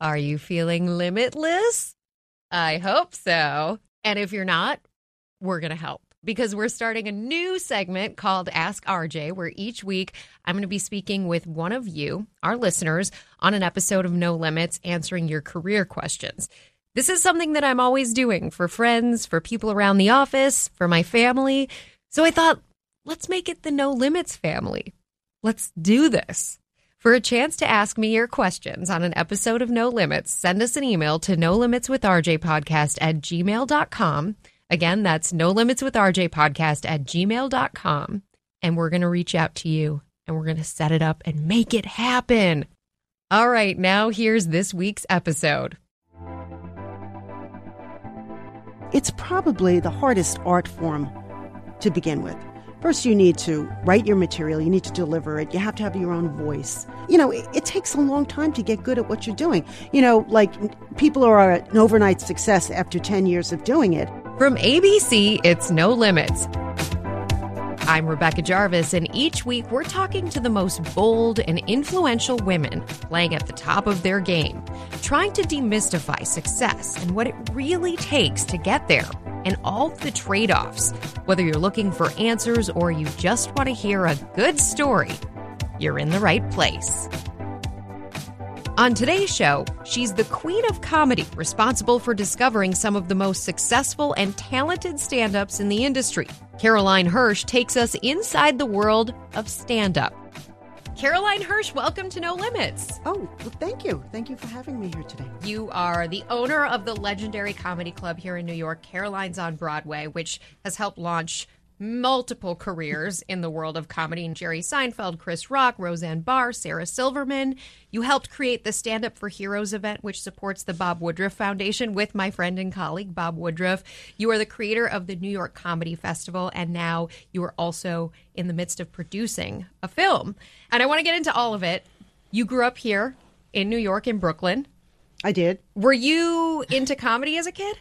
Are you feeling limitless? I hope so. And if you're not, we're going to help because we're starting a new segment called Ask RJ, where each week I'm going to be speaking with one of you, our listeners, on an episode of No Limits, answering your career questions. This is something that I'm always doing for friends, for people around the office, for my family. So I thought, let's make it the No Limits family. Let's do this. For a chance to ask me your questions on an episode of No Limits, send us an email to no limits with RJ podcast at gmail.com. Again, that's no limits with RJ podcast at gmail.com. And we're going to reach out to you and we're going to set it up and make it happen. All right, now here's this week's episode. It's probably the hardest art form to begin with. First, you need to write your material, you need to deliver it, you have to have your own voice. You know, it, it, takes a long time to get good at what you're doing. You know, like people are an overnight success after 10 years of doing it. From ABC, it's No Limits. I'm Rebecca Jarvis, and each week we're talking to the most bold and influential women playing at the top of their game, trying to demystify success and what it really takes to get there, and all the trade offs. Whether you're looking for answers or you just want to hear a good story, you're in the right place. On today's show, she's the queen of comedy, responsible for discovering some of the most successful and talented stand ups in the industry. Caroline Hirsch takes us inside the world of stand up. Caroline Hirsch, welcome to No Limits. Oh, well, thank you. Thank you for having me here today. You are the owner of the legendary comedy club here in New York, Caroline's on Broadway, which has helped launch multiple careers in the world of comedy. Jerry Seinfeld, Chris Rock, Roseanne Barr, Sarah Silverman. You helped create the Stand Up for Heroes event, which supports the Bob Woodruff Foundation with my friend and colleague, Bob Woodruff. You are the creator of the New York Comedy Festival, and now you are also in the midst of producing a film. And I want to get into all of it. You grew up here in New York, in Brooklyn. I did. Were you into comedy as a kid?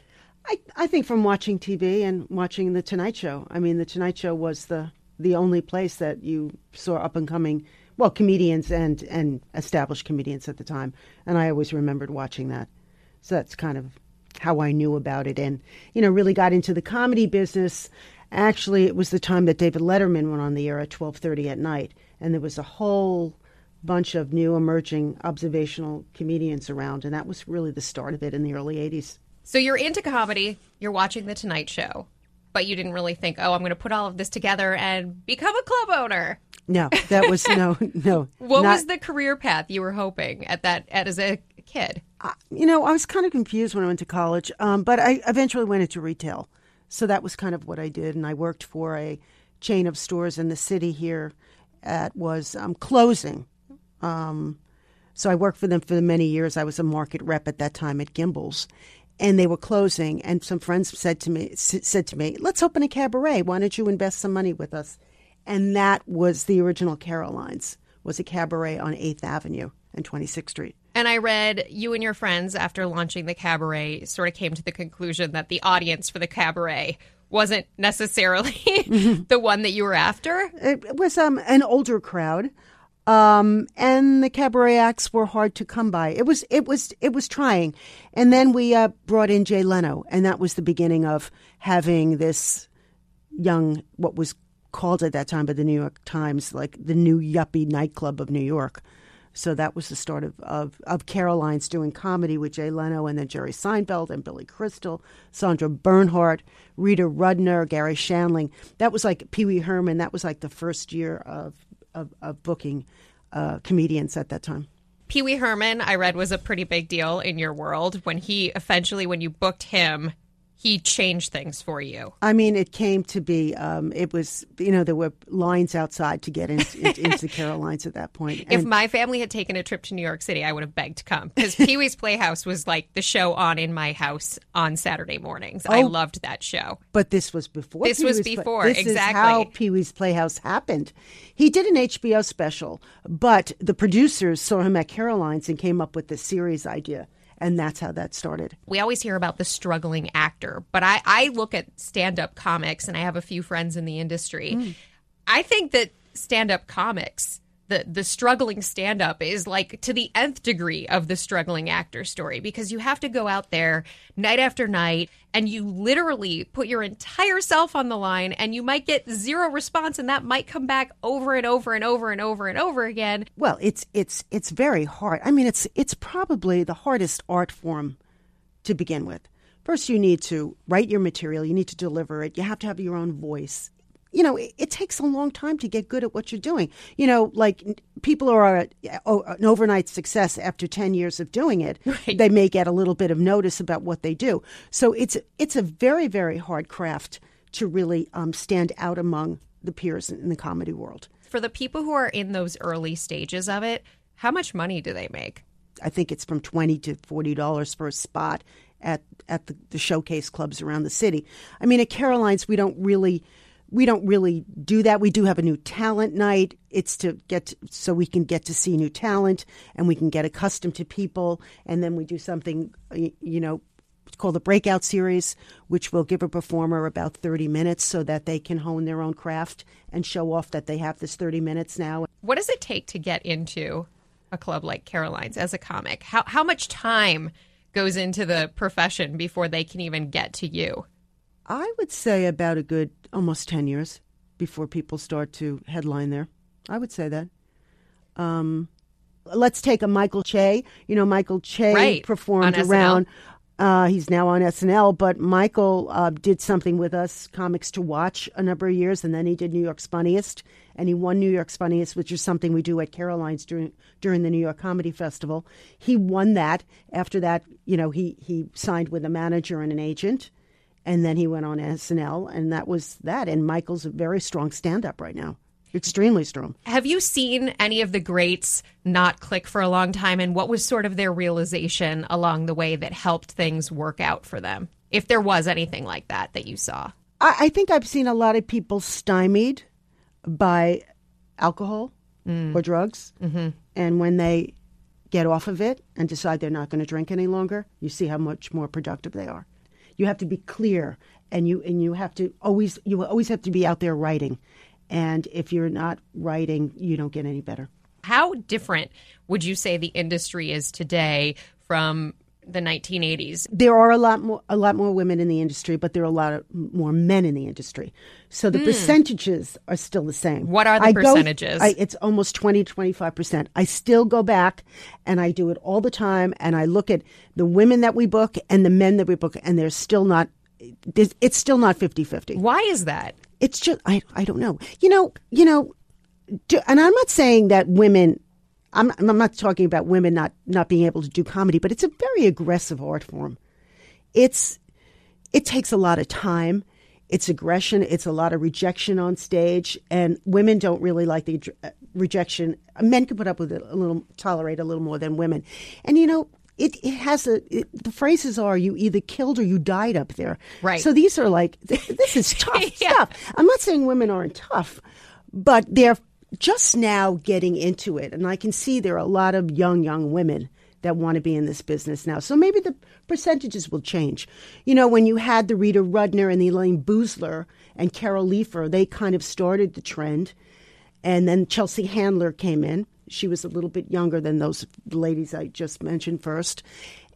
I, I think from watching TV and watching The Tonight Show. I mean, The Tonight Show was the the only place that you saw up and coming, well, comedians and and established comedians at the time. And I always remembered watching that. So that's kind of how I knew about it, and you know, really got into the comedy business. Actually, it was the time that David Letterman went on the air at twelve thirty at night, and there was a whole bunch of new emerging observational comedians around, and that was really the start of it in the early '80s. So you're into comedy, you're watching The Tonight Show, but you didn't really think, oh, I'm going to put all of this together and become a club owner. No, that was no, no. what not, was the career path you were hoping at that at, as a kid? Uh, you know, I was kind of confused when I went to college, um, but I eventually went into retail. So that was kind of what I did, and I worked for a chain of stores in the city here. That was um, closing. Um, so I worked for them for many years. I was a market rep at that time at Gimbels, and they were closing and some friends said to me said to me let's open a cabaret. Why don't you invest some money with us? And that was the original caroline's was a cabaret on 8th avenue and 26th street. And i read you and your friends after launching the cabaret sort of came to the conclusion that the audience for the cabaret wasn't necessarily the one that you were after? It was um, an older crowd um, and the cabaret acts were hard to come by. It was it was it was trying, and then we uh, brought in Jay Leno, and that was the beginning of having this young what was called at that time by the New York Times like the new yuppie nightclub of New York. So that was the start of, of, of Caroline's doing comedy with Jay Leno and then Jerry Seinfeld and Billy Crystal, Sandra Bernhard, Rita Rudner, Garry Shandling. That was like Pee Wee Herman. That was like the first year of of, of booking uh, comedians at that time. Pee Wee Herman, I read, was a pretty big deal in your world when he eventually, when you booked him, he changed things for you. I mean, it came to be. Um, it was you know there were lines outside to get into, into Carolines at that point. And if my family had taken a trip to New York City, I would have begged to come because Pee Wee's Playhouse was like the show on in my house on Saturday mornings. Oh, I loved that show. But this was before. This Pee-wee's was before. Play- this exactly. is how Pee Wee's Playhouse happened. He did an HBO special, but the producers saw him at Caroline's and came up with the series idea and that's how that started. We always hear about the struggling actor, but I, I look at stand up comics and I have a few friends in the industry. Mm. I think that stand up comics the the struggling stand up is like to the nth degree of the struggling actor story because you have to go out there night after night and you literally put your entire self on the line and you might get zero response and that might come back over and over and over and over and over again. Well, it's it's it's very hard. I mean, it's it's probably the hardest art form to begin with. First, you need to write your material, you need to deliver it, you have to have your own voice you know, it, it, takes a long time to get good at what you're doing. You know, like people are a, oh, an overnight success after 10 years of doing it. Right. They may get a little bit of notice about what they do. So it's it's a very very hard craft to really um, stand out among the peers in the comedy world. For the people who are in those early stages of it, how much money do they make? I think it's from 20 to $40 for a spot at at the, the showcase clubs around the city. I mean, at Caroline's, we don't really we don't really do that. We do have a new talent night. It's to get to, so we can get to see new talent and we can get accustomed to people. And then we do something, you know, it's called the breakout series, which will give a performer about 30 minutes so that they can hone their own craft and show off that they have this 30 minutes now. What does it take to get into a club like Caroline's as a comic? How, how much time goes into the profession before they can even get to you? I would say about a good almost 10 years before people start to headline there. I would say that. Um, let's take a Michael Che. You know, Michael Che right. performed around. Uh, he's now on SNL, but Michael uh, did something with us, Comics to Watch, a number of years, and then he did New York's Funniest, and he won New York's Funniest, which is something we do at Caroline's during during the New York Comedy Festival. He won that. After that, you know, he he signed with a manager and an agent, and then he went on SNL, and that was that. And Michael's a very strong stand up right now. Extremely strong. Have you seen any of the greats not click for a long time? And what was sort of their realization along the way that helped things work out for them? If there was anything like that that you saw, I, I think I've seen a lot of people stymied by alcohol mm. or drugs. Mm-hmm. And when they get off of it and decide they're not going to drink any longer, you see how much more productive they are you have to be clear and you and you have to always you always have to be out there writing. And if you're not writing you don't get any better. How different would you say the industry is today from the 1980s. There are a lot more a lot more women in the industry, but there are a lot of more men in the industry. So the mm. percentages are still the same. What are the I percentages? Go, I, it's almost 20 25%. I still go back and I do it all the time and I look at the women that we book and the men that we book and they're still not it's still not 50-50. Why is that? It's just I I don't know. You know, you know and I'm not saying that women I'm, I'm not talking about women not, not being able to do comedy, but it's a very aggressive art form. It's it takes a lot of time. It's aggression. It's a lot of rejection on stage, and women don't really like the uh, rejection. Men can put up with it a little, tolerate a little more than women, and you know. It, it has a it, the phrases are you either killed or you died up there right so these are like this is tough yeah. stuff i'm not saying women aren't tough but they're just now getting into it. And I can see there are a lot of young, young women that want to be in this business now. So maybe the percentages will change. You know, when you had the Rita Rudner and the Elayne Boosler and Carol Leifer, they kind of started the trend. And then Chelsea Handler came in. She was a little bit younger than those ladies I just mentioned first.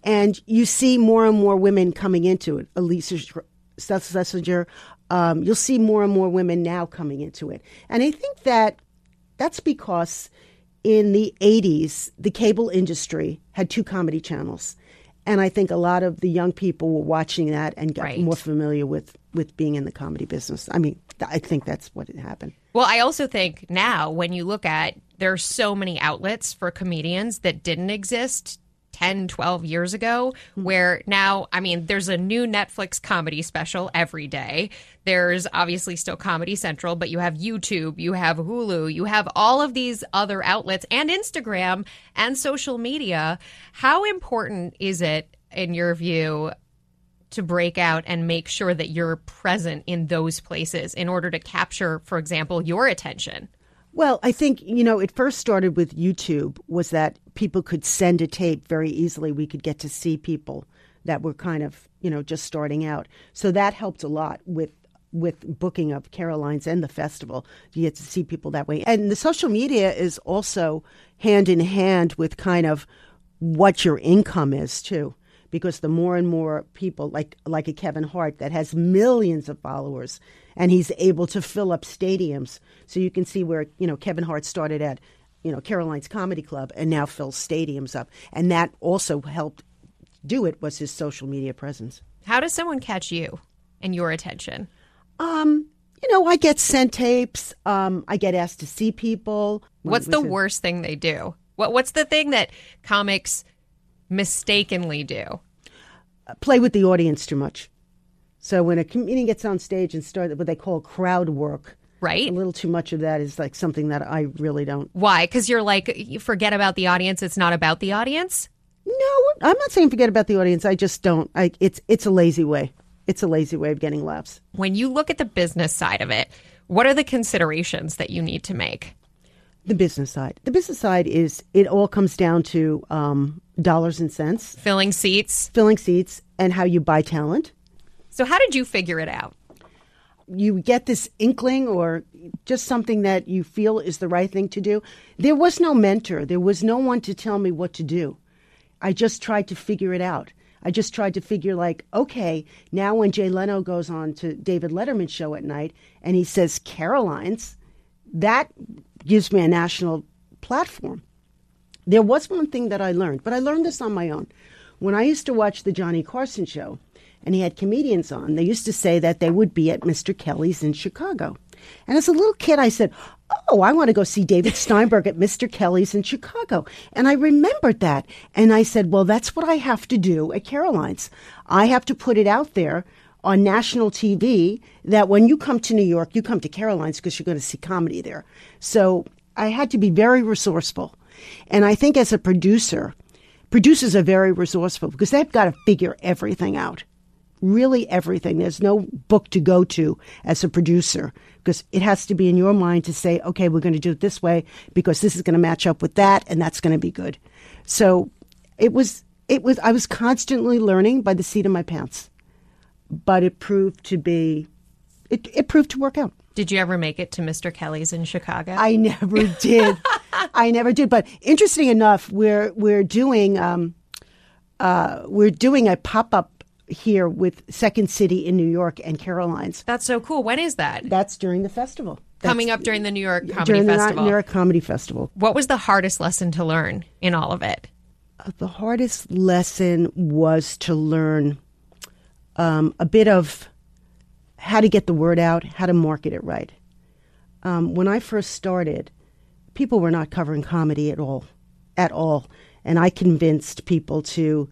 And you see more and more women coming into it. Iliza Shlesinger, um, you'll see more and more women now coming into it. And I think that that's because in the 80s, the cable industry had two comedy channels. And I think a lot of the young people were watching that and got right. more familiar with, with being in the comedy business. I mean, I think that's what happened. Well, I also think now when you look at there are so many outlets for comedians that didn't exist 10, 12 years ago, hmm. where now, I mean, there's a new Netflix comedy special every day. There's obviously still Comedy Central, but you have YouTube, you have Hulu, you have all of these other outlets and Instagram and social media. How important is it, in your view, to break out and make sure that you're present in those places in order to capture, for example, your attention? Well, I think, you know, it first started with YouTube was that people could send a tape very easily. We could get to see people that were kind of, you know, just starting out. So that helped a lot with with booking of Caroline's and the festival. You get to see people that way. And the social media is also hand in hand with kind of what your income is too. Because the more and more people like like a Kevin Hart that has millions of followers and he's able to fill up stadiums. So you can see where, you know, Kevin Hart started at, you know, Caroline's Comedy Club and now fills stadiums up. And that also helped do it was his social media presence. How does someone catch you and your attention? Um, you know, I get sent tapes. Um, I get asked to see people. What's the worst thing they do? What What's the thing that comics mistakenly do? Play with the audience too much. So when a comedian gets on stage and start what they call crowd work, right? A little too much of that is like something that I really don't. Why? Because you're like you forget about the audience. It's not about the audience. No, I'm not saying forget about the audience. I just don't. I, it's it's a lazy way. It's a lazy way of getting laughs. When you look at the business side of it, what are the considerations that you need to make? The business side. The business side is it all comes down to um, dollars and cents, filling seats, filling seats, and how you buy talent. So, how did you figure it out? You get this inkling or just something that you feel is the right thing to do. There was no mentor, there was no one to tell me what to do. I just tried to figure it out. I just tried to figure, like, okay, now when Jay Leno goes on to David Letterman's show at night and he says Caroline's, that gives me a national platform. There was one thing that I learned, but I learned this on my own. When I used to watch the Johnny Carson show and he had comedians on, they used to say that they would be at Mr. Kelly's in Chicago. And as a little kid, I said, Oh, I want to go see David Steinberg at Mr. Kelly's in Chicago. And I remembered that. And I said, Well, that's what I have to do at Caroline's. I have to put it out there on national TV that when you come to New York, you come to Caroline's because you're going to see comedy there. So I had to be very resourceful. And I think as a producer, producers are very resourceful because they've got to figure everything out really everything. There's no book to go to as a producer because it has to be in your mind to say, okay, we're going to do it this way because this is going to match up with that and that's going to be good. So it was, it was, I was constantly learning by the seat of my pants, but it proved to be, it, it proved to work out. Did you ever make it to Mr. Kelly's in Chicago? I never did. I never did. But interesting enough, we're we're doing um, uh, we're doing a pop up here with Second City in New York and Caroline's. That's so cool. When is that? That's during the festival. That's Coming up during the New York Comedy during Festival. the New York Comedy Festival. What was the hardest lesson to learn in all of it? Uh, the hardest lesson was to learn um, a bit of how to get the word out, how to market it right. Um, when I first started, people were not covering comedy at all, at all. And I convinced people to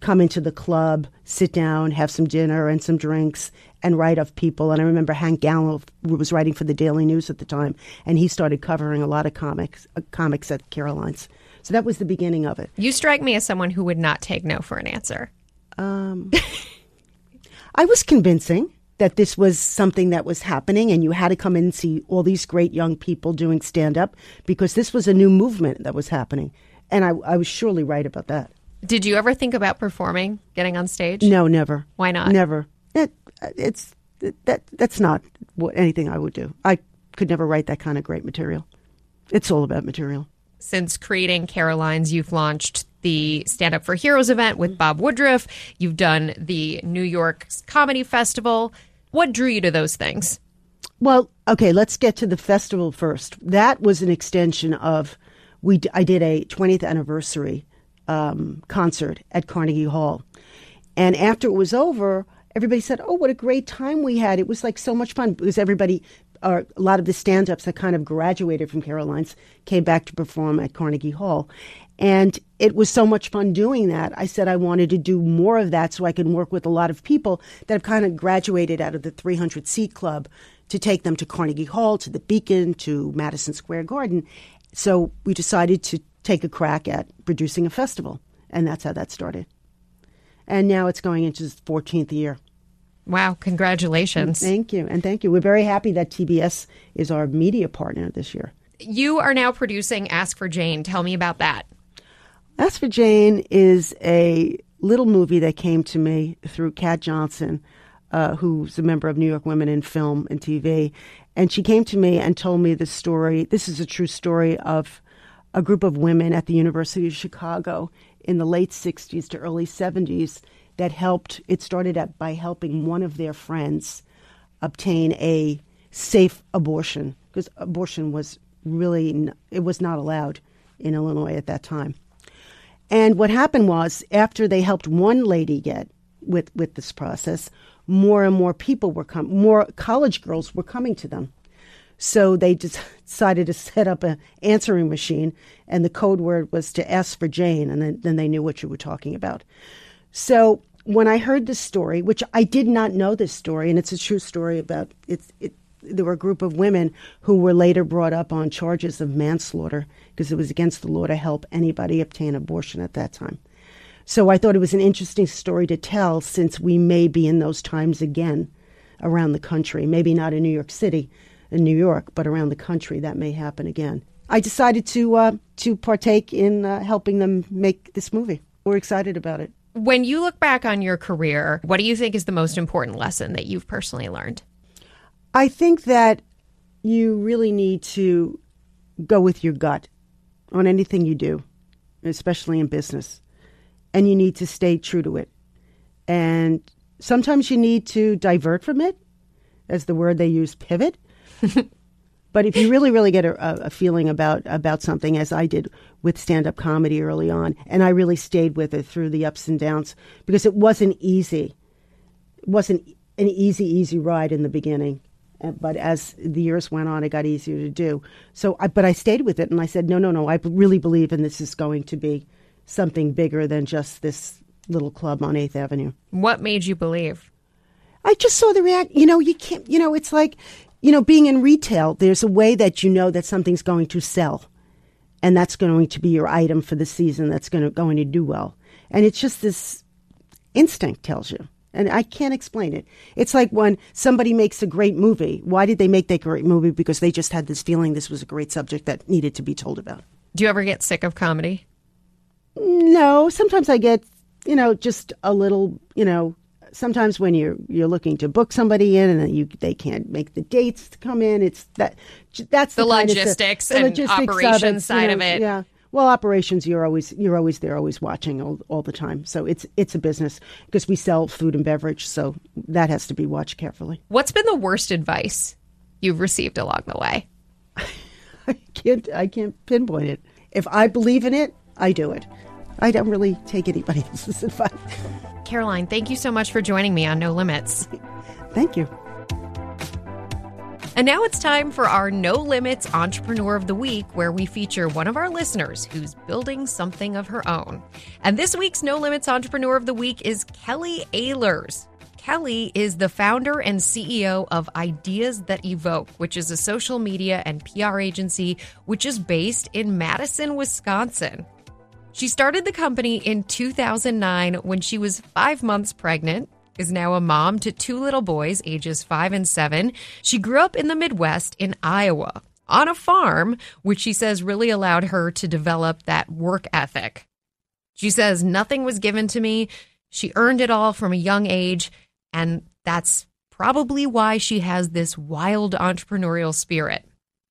come into the club, sit down, have some dinner and some drinks, and write of people. And I remember Hank Gallo was writing for the Daily News at the time, and he started covering a lot of comics, uh, comics at Caroline's. So that was the beginning of it. You strike me as someone who would not take no for an answer. Um, I was convincing that this was something that was happening, and you had to come in and see all these great young people doing stand up because this was a new movement that was happening. And I, I was surely right about that. Did you ever think about performing, getting on stage? No, never. Why not? Never. It, it's that that's not what anything I would do. I could never write that kind of great material. It's all about material. Since creating Caroline's, you've launched the Stand Up for Heroes event with Bob Woodruff. You've done the New York Comedy Festival. What drew you to those things? Well, okay, let's get to the festival first. That was an extension of we. I did a 20th anniversary um, concert at Carnegie Hall. And after it was over, everybody said, "Oh, what a great time we had! It was like so much fun because everybody, or a lot of the stand-ups that kind of graduated from Caroline's came back to perform at Carnegie Hall, and it was so much fun doing that. I said I wanted to do more of that so I can work with a lot of people that have kind of graduated out of the 300 seat club to take them to Carnegie Hall, to the Beacon, to Madison Square Garden. So we decided to take a crack at producing a festival. And that's how that started. And now it's going into its 14th year. Wow, congratulations. Thank you. And thank you. We're very happy that TBS is our media partner this year. You are now producing Ask for Jane. Tell me about that. Ask for Jane is a little movie that came to me through Kat Johnson. uh, who's a member of New York Women in Film and TV. And she came to me and told me the story. This is a true story of a group of women at the University of Chicago in the late 60s to early 70s that helped. It started at, by helping one of their friends obtain a safe abortion because abortion was really it was not allowed in Illinois at that time. And what happened was after they helped one lady get with with this process, more and more people were coming, more college girls were coming to them. So they decided to set up an answering machine, and the code word was to ask for Jane, and then, then they knew what you were talking about. So when I heard this story, which I did not know this story, and it's a true story about it, there were a group of women who were later brought up on charges of manslaughter because it was against the law to help anybody obtain abortion at that time. So I thought it was an interesting story to tell since we may be in those times again around the country. Maybe not in New York City, in New York, but around the country that may happen again. I decided to uh, to partake in uh, helping them make this movie. We're excited about it. When you look back on your career, what do you think is the most important lesson that you've personally learned? I think that you really need to go with your gut on anything you do, especially in business and you need to stay true to it. And sometimes you need to divert from it, as the word they use, pivot. but if you really, really get a, a, feeling about about something, as I did with stand up comedy early on, and I really stayed with it through the ups and downs because it wasn't easy. It wasn't an easy, easy ride in the beginning. But as the years went on, it got easier to do. So, I, but I stayed with it, and I said, no, no, no. I really believe, and this is going to be something bigger than just this little club on 8th Avenue. What made you believe? I just saw the react. You know, you can't, you know, it's like, you know, being in retail, there's a way that you know that something's going to sell. And that's going to be your item for the season that's going to, going to do well. And it's just this instinct tells you. And I can't explain it. It's like when somebody makes a great movie. Why did they make that great movie? Because they just had this feeling this was a great subject that needed to be told about. Do you ever get sick of comedy? No, sometimes I get, you know, just a little, you know, sometimes when you're you're looking to book somebody in and you they can't make the dates to come in, it's that that's the, the logistics of, the, and logistics operations of it, side you know, of it. Yeah. Well, operations you're always you're always there, always watching all, all the time. So it's it's a business because we sell food and beverage, so that has to be watched carefully. What's been the worst advice you've received along the way? I can't I can't pinpoint it. If I believe in it, I do it. I don't really take anybody else's advice. Caroline, thank you so much for joining me on No Limits. Thank you. And now it's time for our No Limits Entrepreneur of the Week, where we feature one of our listeners who's building something of her own. And this week's No Limits Entrepreneur of the Week is Kelly Ehlers. Kelly is the founder and CEO of Ideas That Evoke, which is a social media and PR agency which is based in Madison, Wisconsin. She started the company in 2009 when she was five months pregnant, is now a mom to two little boys, ages five and seven. She grew up in the Midwest in Iowa on a farm, which she says really allowed her to develop that work ethic. She says, Nothing was given to me. She earned it all from a young age. And that's probably why she has this wild entrepreneurial spirit.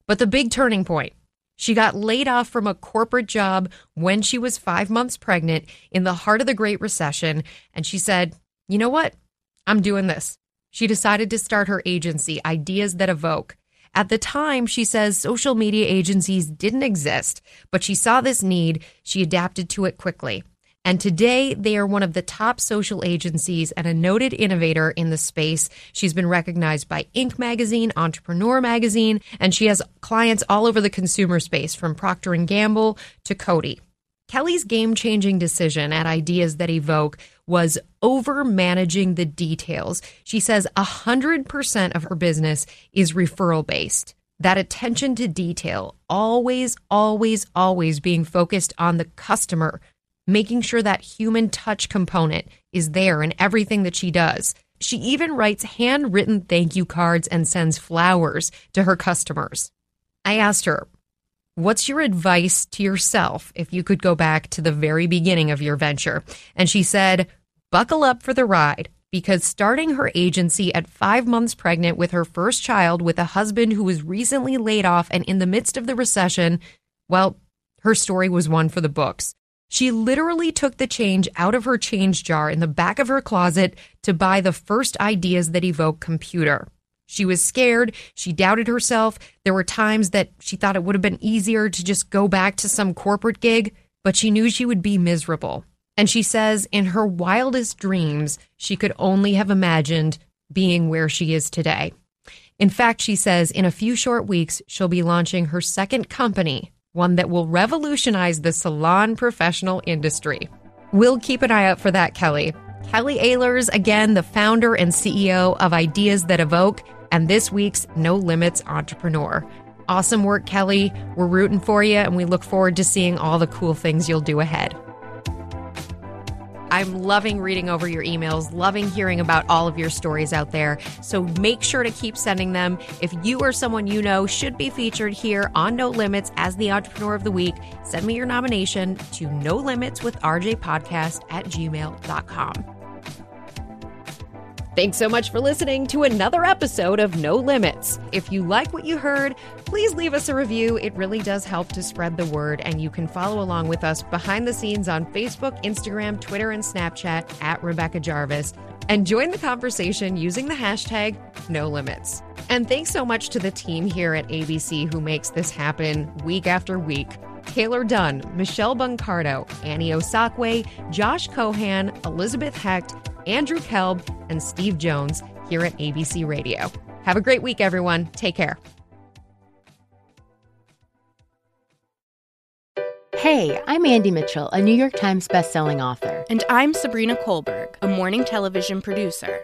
But the big turning point she got laid off from a corporate job when she was five months pregnant in the heart of the Great Recession. And she said, You know what? I'm doing this. She decided to start her agency, Ideas That Evoke. At the time, she says social media agencies didn't exist, but she saw this need. She adapted to it quickly. And today, they are one of the top social agencies and a noted innovator in the space. She's been recognized by Inc. magazine, Entrepreneur magazine, and she has clients all over the consumer space from Procter & Gamble to Coty. Kelly's game-changing decision at Ideas That Evoke was over managing the details. She says 100% of her business is referral based. That attention to detail, always, always, always being focused on the customer, making sure that human touch component is there in everything that she does. She even writes handwritten thank you cards and sends flowers to her customers. I asked her, What's your advice to yourself if you could go back to the very beginning of your venture? And she said, Buckle up for the ride. because starting her agency at five months pregnant with her first child with a husband who was recently laid off and in the midst of the recession, well, her story was one for the books. She literally took the change out of her change jar in the back of her closet to buy the first ideas that evoke computer. She was scared. She doubted herself. There were times that she thought it would have been easier to just go back to some corporate gig, but she knew she would be miserable. And she says in her wildest dreams, she could only have imagined being where she is today. In fact, she says in a few short weeks, she'll be launching her second company one that will revolutionize the salon professional industry. We'll keep an eye out for that, Kelly. Kelly Ehlers, again, the founder and CEO of Ideas That Evoke, and this week's No Limits Entrepreneur. Awesome work, Kelly. We're rooting for you, and we look forward to seeing all the cool things you'll do ahead. I'm loving reading over your emails, loving hearing about all of your stories out there. So make sure to keep sending them. If you or someone you know should be featured here on No Limits as the Entrepreneur of the Week, send me your nomination to No Limits with RJ Podcast at gmail.com. Thanks so much for listening to another episode of No Limits. If you like what you heard, please leave us a review. It really does help to spread the word, and you can follow along with us behind the scenes on Facebook, Instagram, Twitter, and Snapchat at Rebecca Jarvis. And join the conversation using the hashtag No Limits. And thanks so much to the team here at ABC who makes this happen week after week. Taylor Dunn, Michelle Buncardo, Annie Osakwe, Josh Cohan, Elizabeth Hecht, Andrew Kelb, and Steve Jones here at ABC Radio. Have a great week, everyone. Take care. Hey, I'm Andie Mitchell, a New York Times bestselling author. And I'm Sabrina Kohlberg, a morning television producer.